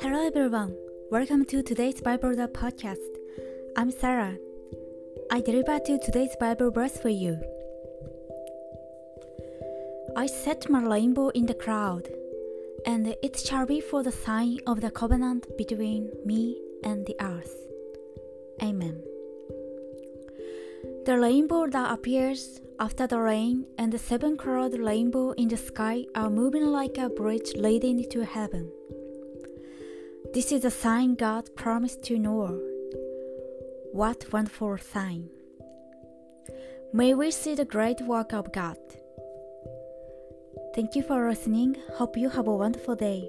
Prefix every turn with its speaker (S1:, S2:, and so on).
S1: Hello everyone. Welcome to today's Bible the podcast. I'm Sarah. I deliver to today's Bible verse for you. I set my rainbow in the cloud, and it shall be for the sign of the covenant between me and the earth. Amen. The rainbow that appears after the rain and the seven colored rainbow in the sky are moving like a bridge leading to heaven. This is a sign God promised to Noah. What wonderful sign! May we see the great work of God. Thank you for listening. Hope you have a wonderful day.